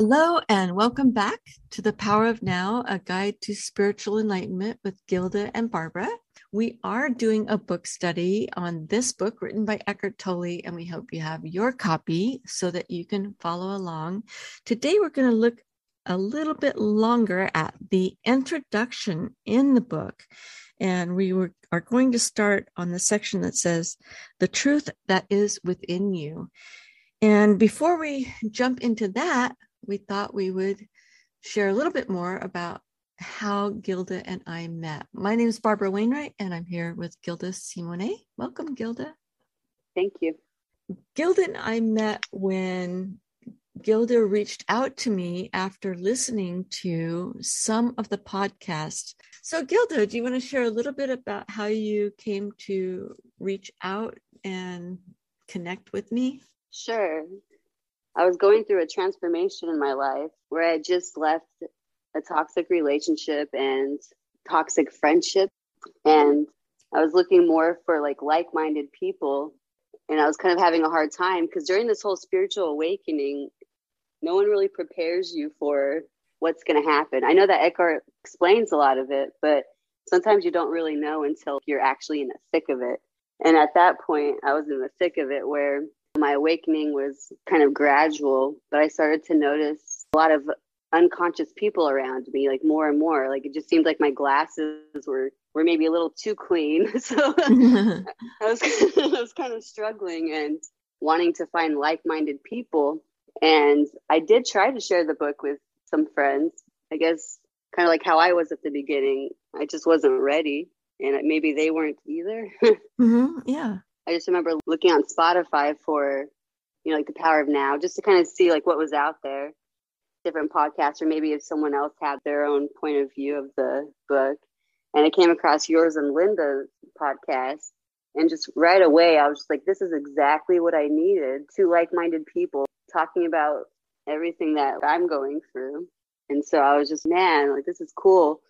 Hello, and welcome back to The Power of Now, a guide to spiritual enlightenment with Gilda and Barbara. We are doing a book study on this book written by Eckhart Tolle, and we hope you have your copy so that you can follow along. Today, we're going to look a little bit longer at the introduction in the book. And we were, are going to start on the section that says, The truth that is within you. And before we jump into that, we thought we would share a little bit more about how Gilda and I met. My name is Barbara Wainwright, and I'm here with Gilda Simonet. Welcome, Gilda. Thank you. Gilda and I met when Gilda reached out to me after listening to some of the podcasts. So, Gilda, do you want to share a little bit about how you came to reach out and connect with me? Sure. I was going through a transformation in my life where I just left a toxic relationship and toxic friendship. And I was looking more for like like minded people. And I was kind of having a hard time because during this whole spiritual awakening, no one really prepares you for what's going to happen. I know that Eckhart explains a lot of it, but sometimes you don't really know until you're actually in the thick of it. And at that point, I was in the thick of it where my awakening was kind of gradual, but I started to notice a lot of unconscious people around me, like more and more. Like it just seemed like my glasses were were maybe a little too clean. So I was I was kind of struggling and wanting to find like-minded people. And I did try to share the book with some friends. I guess kind of like how I was at the beginning. I just wasn't ready, and maybe they weren't either. mm-hmm. Yeah. I just remember looking on Spotify for, you know, like the power of now, just to kind of see like what was out there, different podcasts, or maybe if someone else had their own point of view of the book. And I came across yours and Linda's podcast. And just right away, I was just like, this is exactly what I needed two like minded people talking about everything that I'm going through. And so I was just, man, like, this is cool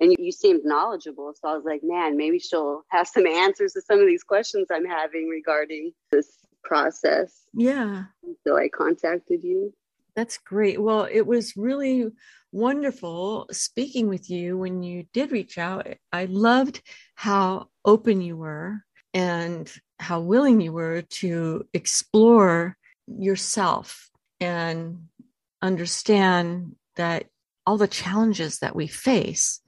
and you, seemed knowledgeable. So I was like, man, maybe she'll have some answers to some of these questions I'm having regarding this process. Yeah. So I contacted you. That's great. Well, it was really wonderful speaking with you when you did reach out. I loved how open you were and how willing you were to explore yourself and understand that all the challenges that we face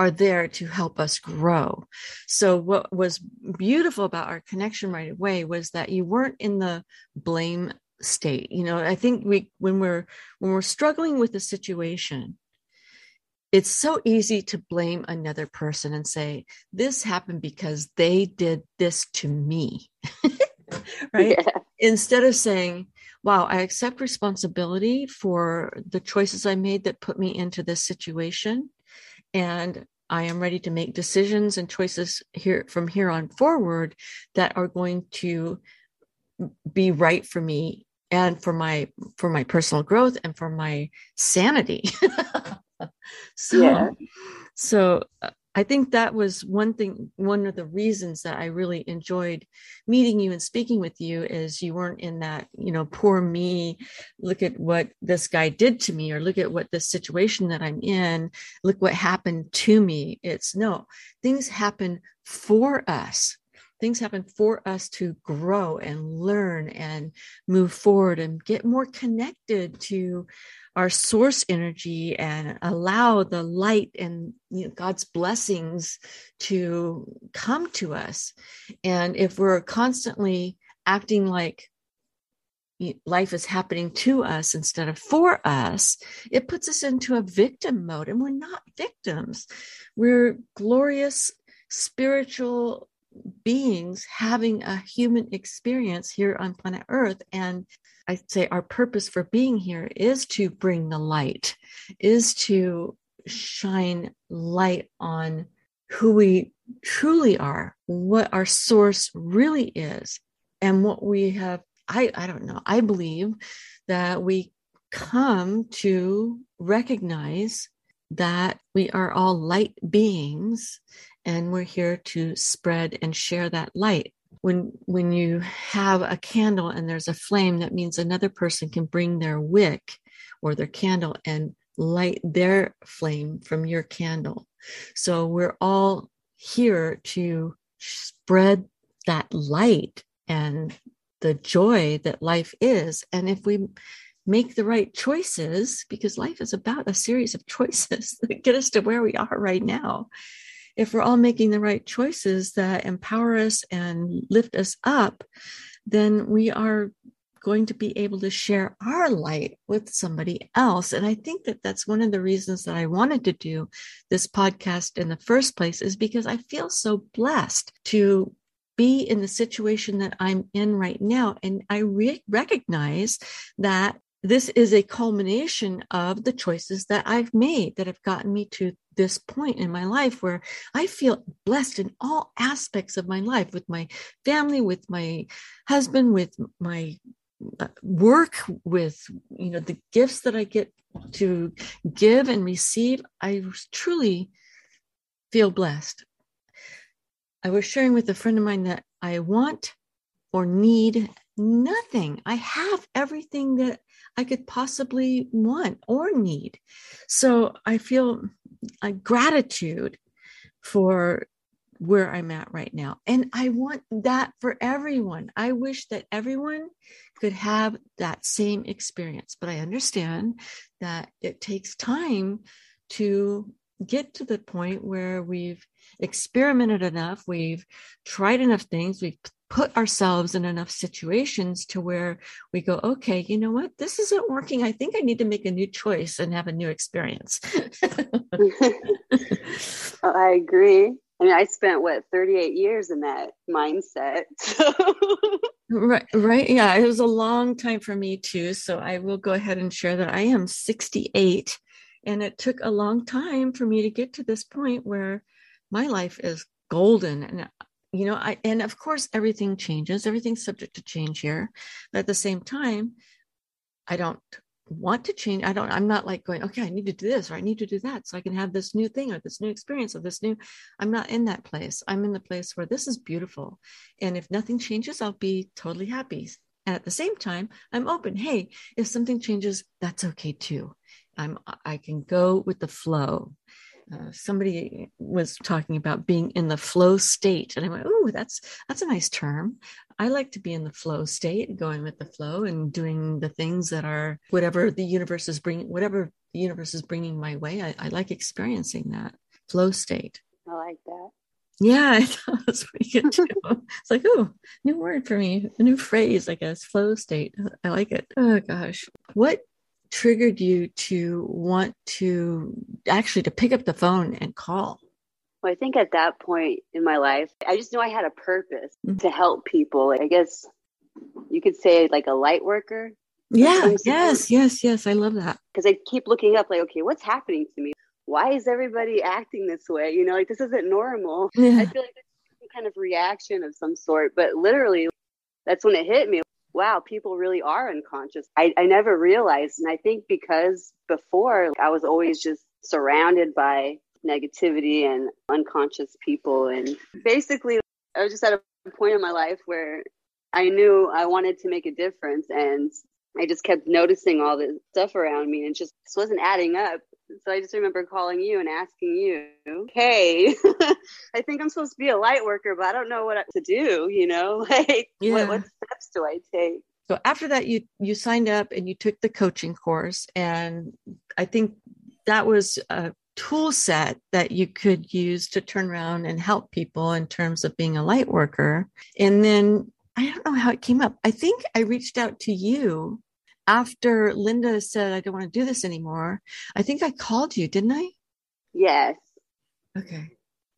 are there to help us grow. So what was beautiful about our connection right away was that you weren't in the blame state. You know, I think we when we're when we're struggling with a situation, it's so easy to blame another person and say this happened because they did this to me. right? Yeah. Instead of saying, wow, I accept responsibility for the choices I made that put me into this situation and I am ready to make decisions and choices here from here on forward that are going to be right for me and for my for my personal growth and for my sanity. so yeah. so uh, I think that was one thing, one of the reasons that I really enjoyed meeting you and speaking with you is you weren't in that, you know, poor me, look at what this guy did to me, or look at what this situation that I'm in, look what happened to me. It's no, things happen for us. Things happen for us to grow and learn and move forward and get more connected to our source energy and allow the light and you know, God's blessings to come to us. And if we're constantly acting like life is happening to us instead of for us, it puts us into a victim mode. And we're not victims, we're glorious spiritual beings having a human experience here on planet Earth. And I'd say our purpose for being here is to bring the light, is to shine light on who we truly are, what our source really is, and what we have. I, I don't know. I believe that we come to recognize that we are all light beings and we're here to spread and share that light. when when you have a candle and there's a flame that means another person can bring their wick or their candle and light their flame from your candle so we're all here to spread that light and the joy that life is and if we make the right choices because life is about a series of choices that get us to where we are right now if we're all making the right choices that empower us and lift us up, then we are going to be able to share our light with somebody else. And I think that that's one of the reasons that I wanted to do this podcast in the first place is because I feel so blessed to be in the situation that I'm in right now. And I re- recognize that this is a culmination of the choices that I've made that have gotten me to this point in my life where I feel blessed in all aspects of my life with my family, with my husband, with my uh, work, with you know the gifts that I get to give and receive. I truly feel blessed. I was sharing with a friend of mine that I want or need nothing. I have everything that I could possibly want or need. So I feel a gratitude for where I'm at right now. And I want that for everyone. I wish that everyone could have that same experience, but I understand that it takes time to get to the point where we've experimented enough, we've tried enough things, we've put ourselves in enough situations to where we go, okay, you know what? This isn't working. I think I need to make a new choice and have a new experience. I agree. I mean, I spent what 38 years in that mindset. right, right. Yeah, it was a long time for me too. So I will go ahead and share that I am 68 and it took a long time for me to get to this point where my life is golden and you know i and of course everything changes everything's subject to change here but at the same time i don't want to change i don't i'm not like going okay i need to do this or i need to do that so i can have this new thing or this new experience or this new i'm not in that place. I'm in the place where this is beautiful and if nothing changes i'll be totally happy. And at the same time i'm open. Hey if something changes that's okay too. I'm i can go with the flow uh, somebody was talking about being in the flow state and i went oh that's that's a nice term i like to be in the flow state going with the flow and doing the things that are whatever the universe is bringing whatever the universe is bringing my way i, I like experiencing that flow state i like that yeah, I thought was pretty good too. it's like, oh, new word for me, a new phrase, I guess, flow state. I like it. Oh gosh. What triggered you to want to actually to pick up the phone and call? Well, I think at that point in my life, I just knew I had a purpose mm-hmm. to help people. I guess you could say like a light worker. Yeah, yes, yes, yes. I love that. Because I keep looking up, like, okay, what's happening to me? Why is everybody acting this way? You know, like this isn't normal. Yeah. I feel like it's some kind of reaction of some sort. But literally, that's when it hit me wow, people really are unconscious. I, I never realized. And I think because before I was always just surrounded by negativity and unconscious people. And basically, I was just at a point in my life where I knew I wanted to make a difference. And I just kept noticing all this stuff around me and just wasn't adding up. So I just remember calling you and asking you, "Hey, I think I'm supposed to be a light worker, but I don't know what to do. You know, like yeah. what, what steps do I take?" So after that, you you signed up and you took the coaching course, and I think that was a tool set that you could use to turn around and help people in terms of being a light worker. And then I don't know how it came up. I think I reached out to you after Linda said, I don't want to do this anymore, I think I called you, didn't I? Yes. Okay.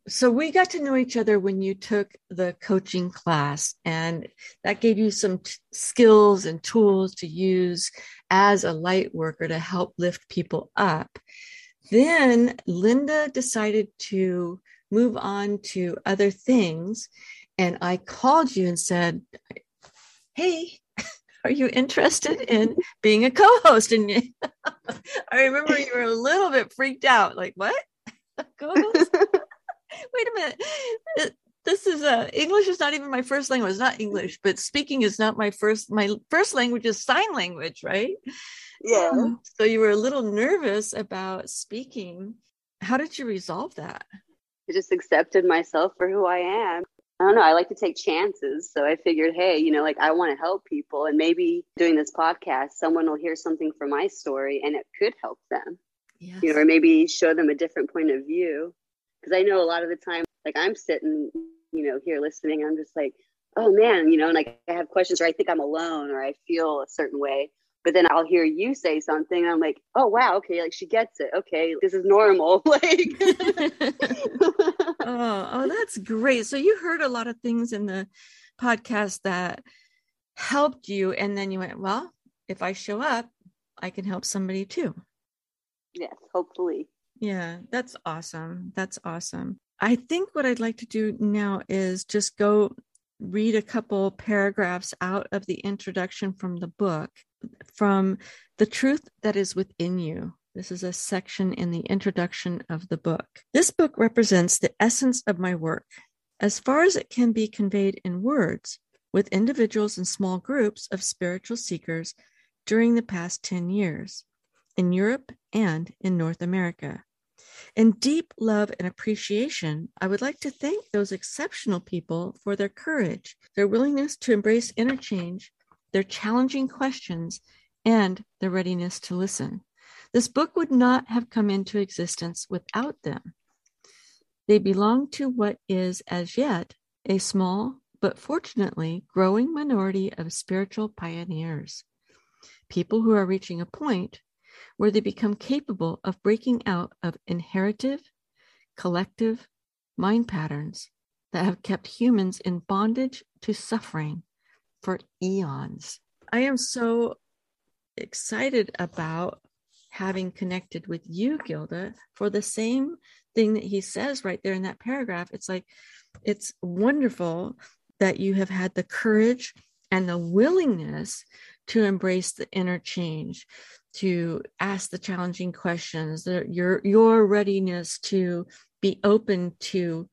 So we got to know each other when you took the coaching class, and that gave you some t- skills and tools to use as a light worker to help lift people up. Then Linda decided to move on to other things. And I called you and said, Hey, are you interested in being a co-host? And i remember you were a little bit freaked out like what? Co-host? Wait a minute. This is uh english is not even my first language not english but speaking is not my first my first language is sign language right? Yeah. Um, so you were a little nervous about speaking. How did you resolve that? I just accepted myself for who i am I don't know. I like to take chances. So I figured, hey, you know, like I want to help people. And maybe doing this podcast, someone will hear something from my story and it could help them. Yes. You know, or maybe show them a different point of view. Because I know a lot of the time, like I'm sitting, you know, here listening, I'm just like, oh man, you know, and like I have questions or I think I'm alone or I feel a certain way. But then I'll hear you say something and I'm like, oh wow, okay, like she gets it. Okay, this is normal. like oh, oh, that's great. So you heard a lot of things in the podcast that helped you, and then you went, well, if I show up, I can help somebody too. Yes, hopefully. Yeah, that's awesome. That's awesome. I think what I'd like to do now is just go read a couple paragraphs out of the introduction from the book from The Truth That Is Within You this is a section in the introduction of the book. This book represents the essence of my work, as far as it can be conveyed in words, with individuals and small groups of spiritual seekers during the past 10 years, in Europe and in North America. In deep love and appreciation, I would like to thank those exceptional people for their courage, their willingness to embrace interchange, their challenging questions, and their readiness to listen. This book would not have come into existence without them. They belong to what is as yet a small but fortunately growing minority of spiritual pioneers, people who are reaching a point where they become capable of breaking out of inherited, collective mind patterns that have kept humans in bondage to suffering for eons. I am so excited about having connected with you, Gilda, for the same thing that he says right there in that paragraph. It's like, it's wonderful that you have had the courage and the willingness to embrace the interchange, to ask the challenging questions, the, your your readiness to be open to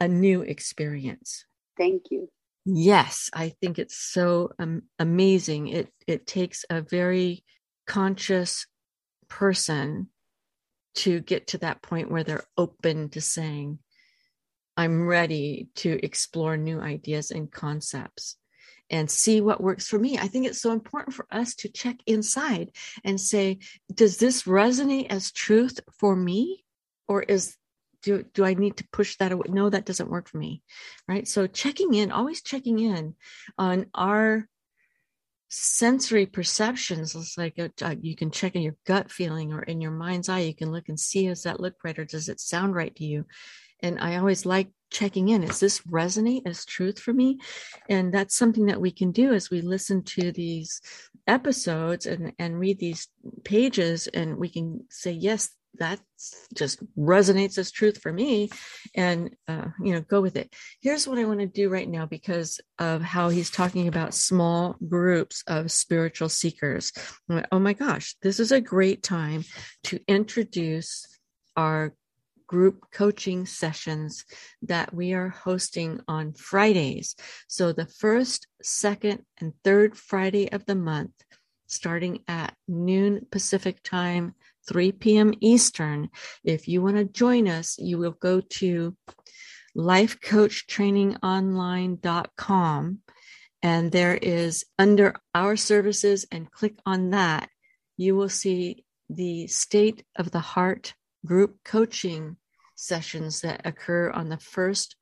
a new experience. Thank you. Yes, I think it's so um, amazing. It it takes a very conscious person to get to that point where they're open to saying, I'm ready to explore new ideas and concepts and see what works for me. I think it's so important for us to check inside and say, does this resonate as truth for me? Or is do, do I need to push that away? No, that doesn't work for me. Right. So checking in, always checking in on our sensory perceptions it's like a, uh, you can check in your gut feeling or in your mind's eye you can look and see does that look right or does it sound right to you? And i always like checking in is this resonate as truth for me? And that's something that we can do as we listen to these episodes and and read these pages and we can say yes that just resonates as truth for me and uh, you know go with it. Here's what i want to do right now because of how he's talking about small groups of spiritual seekers. Oh my gosh this is a great time to introduce our group coaching sessions that we are hosting on fridays. So the first second and third friday of the month starting at noon pacific time 3 p.m. Eastern. If you want to join us, you will go to lifecoachtrainingonline.com and there is under our services and click on that. You will see the state of the heart group coaching sessions that occur on the first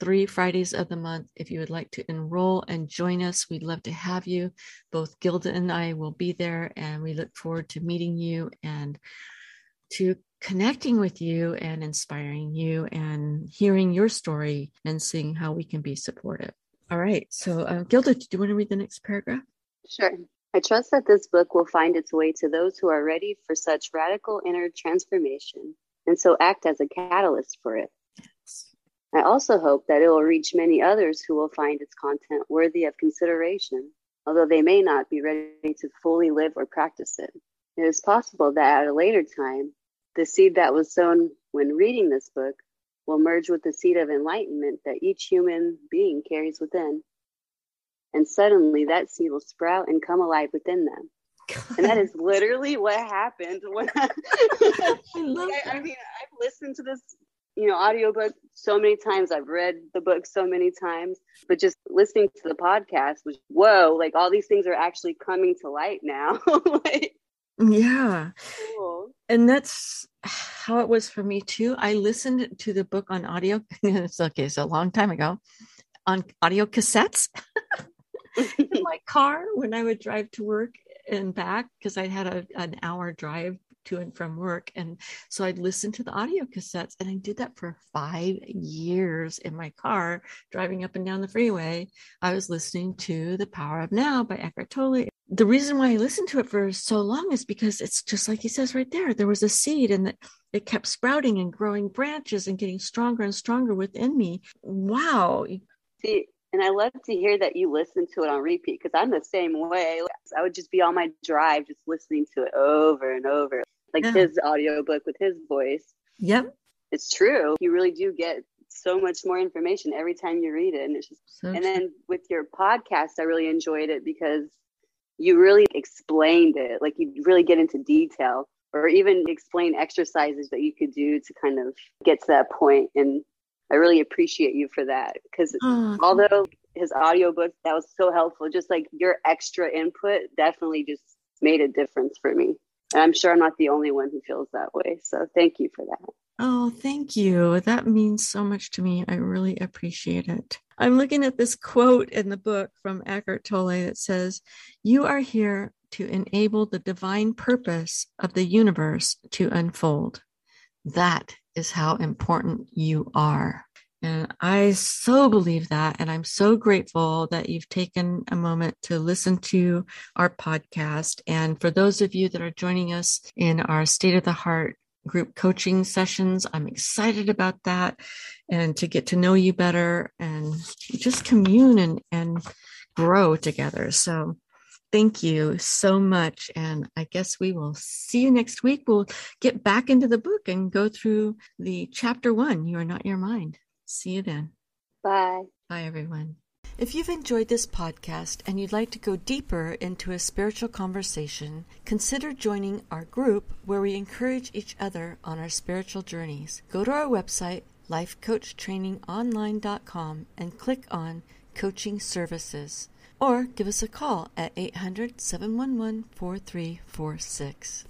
three Fridays of the month. If you would like to enroll and join us, we'd love to have you. Both Gilda and I will be there, and we look forward to meeting you and to connecting with you and inspiring you and hearing your story and seeing how we can be supportive. All right. So, uh, Gilda, do you want to read the next paragraph? Sure. I trust that this book will find its way to those who are ready for such radical inner transformation and so act as a catalyst for it. I also hope that it will reach many others who will find its content worthy of consideration, although they may not be ready to fully live or practice it. It is possible that at a later time, the seed that was sown when reading this book will merge with the seed of enlightenment that each human being carries within. And suddenly that seed will sprout and come alive within them. God. And that is literally what happened when I, I, I, I mean I've listened to this you know audiobook so many times. I've read the book so many times but just listening to the podcast was whoa like all these things are actually coming to light now. Like, yeah. cool. and that's how it was for me too. I listened to the book on audio it's okay it's a long time ago on audio cassettes in my car when i would drive to work and back because i had a, an hour drive to and from work. And so I'd listen to the audio cassettes and I did that for five years in my car driving up and down the freeway. I was listening to The Power of Now by Eckhart Tolle. The reason why I listened to it for so long is because it's just like he says right there. There was a seed and that it kept sprouting and growing branches and getting stronger and stronger within me. Wow. See, and I love to hear that you listen to it on repeat because I'm the same way. I would just be on my drive, just listening to it over and over like yeah. his audiobook with his voice. Yep. It's true. You really do get so much more information every time you read it. And it's just so and then with your podcast, I really enjoyed it because you really explained it. Like you really get into detail or even explain exercises that you could do to kind of get to that point. And I really appreciate you for that. Because oh, although his audiobook that was so helpful, just like your extra input definitely just made a difference for me. And I'm sure I'm not the only one who feels that way. So thank you for that. Oh, thank you. That means so much to me. I really appreciate it. I'm looking at this quote in the book from Eckhart Tolle that says, You are here to enable the divine purpose of the universe to unfold. That is how important you are. And I so believe that. And I'm so grateful that you've taken a moment to listen to our podcast. And for those of you that are joining us in our State of the Heart group coaching sessions, I'm excited about that and to get to know you better and just commune and, and grow together. So thank you so much. And I guess we will see you next week. We'll get back into the book and go through the chapter one You Are Not Your Mind. See you then. Bye. Bye, everyone. If you've enjoyed this podcast and you'd like to go deeper into a spiritual conversation, consider joining our group where we encourage each other on our spiritual journeys. Go to our website, lifecoachtrainingonline.com, and click on Coaching Services, or give us a call at 800 711 4346.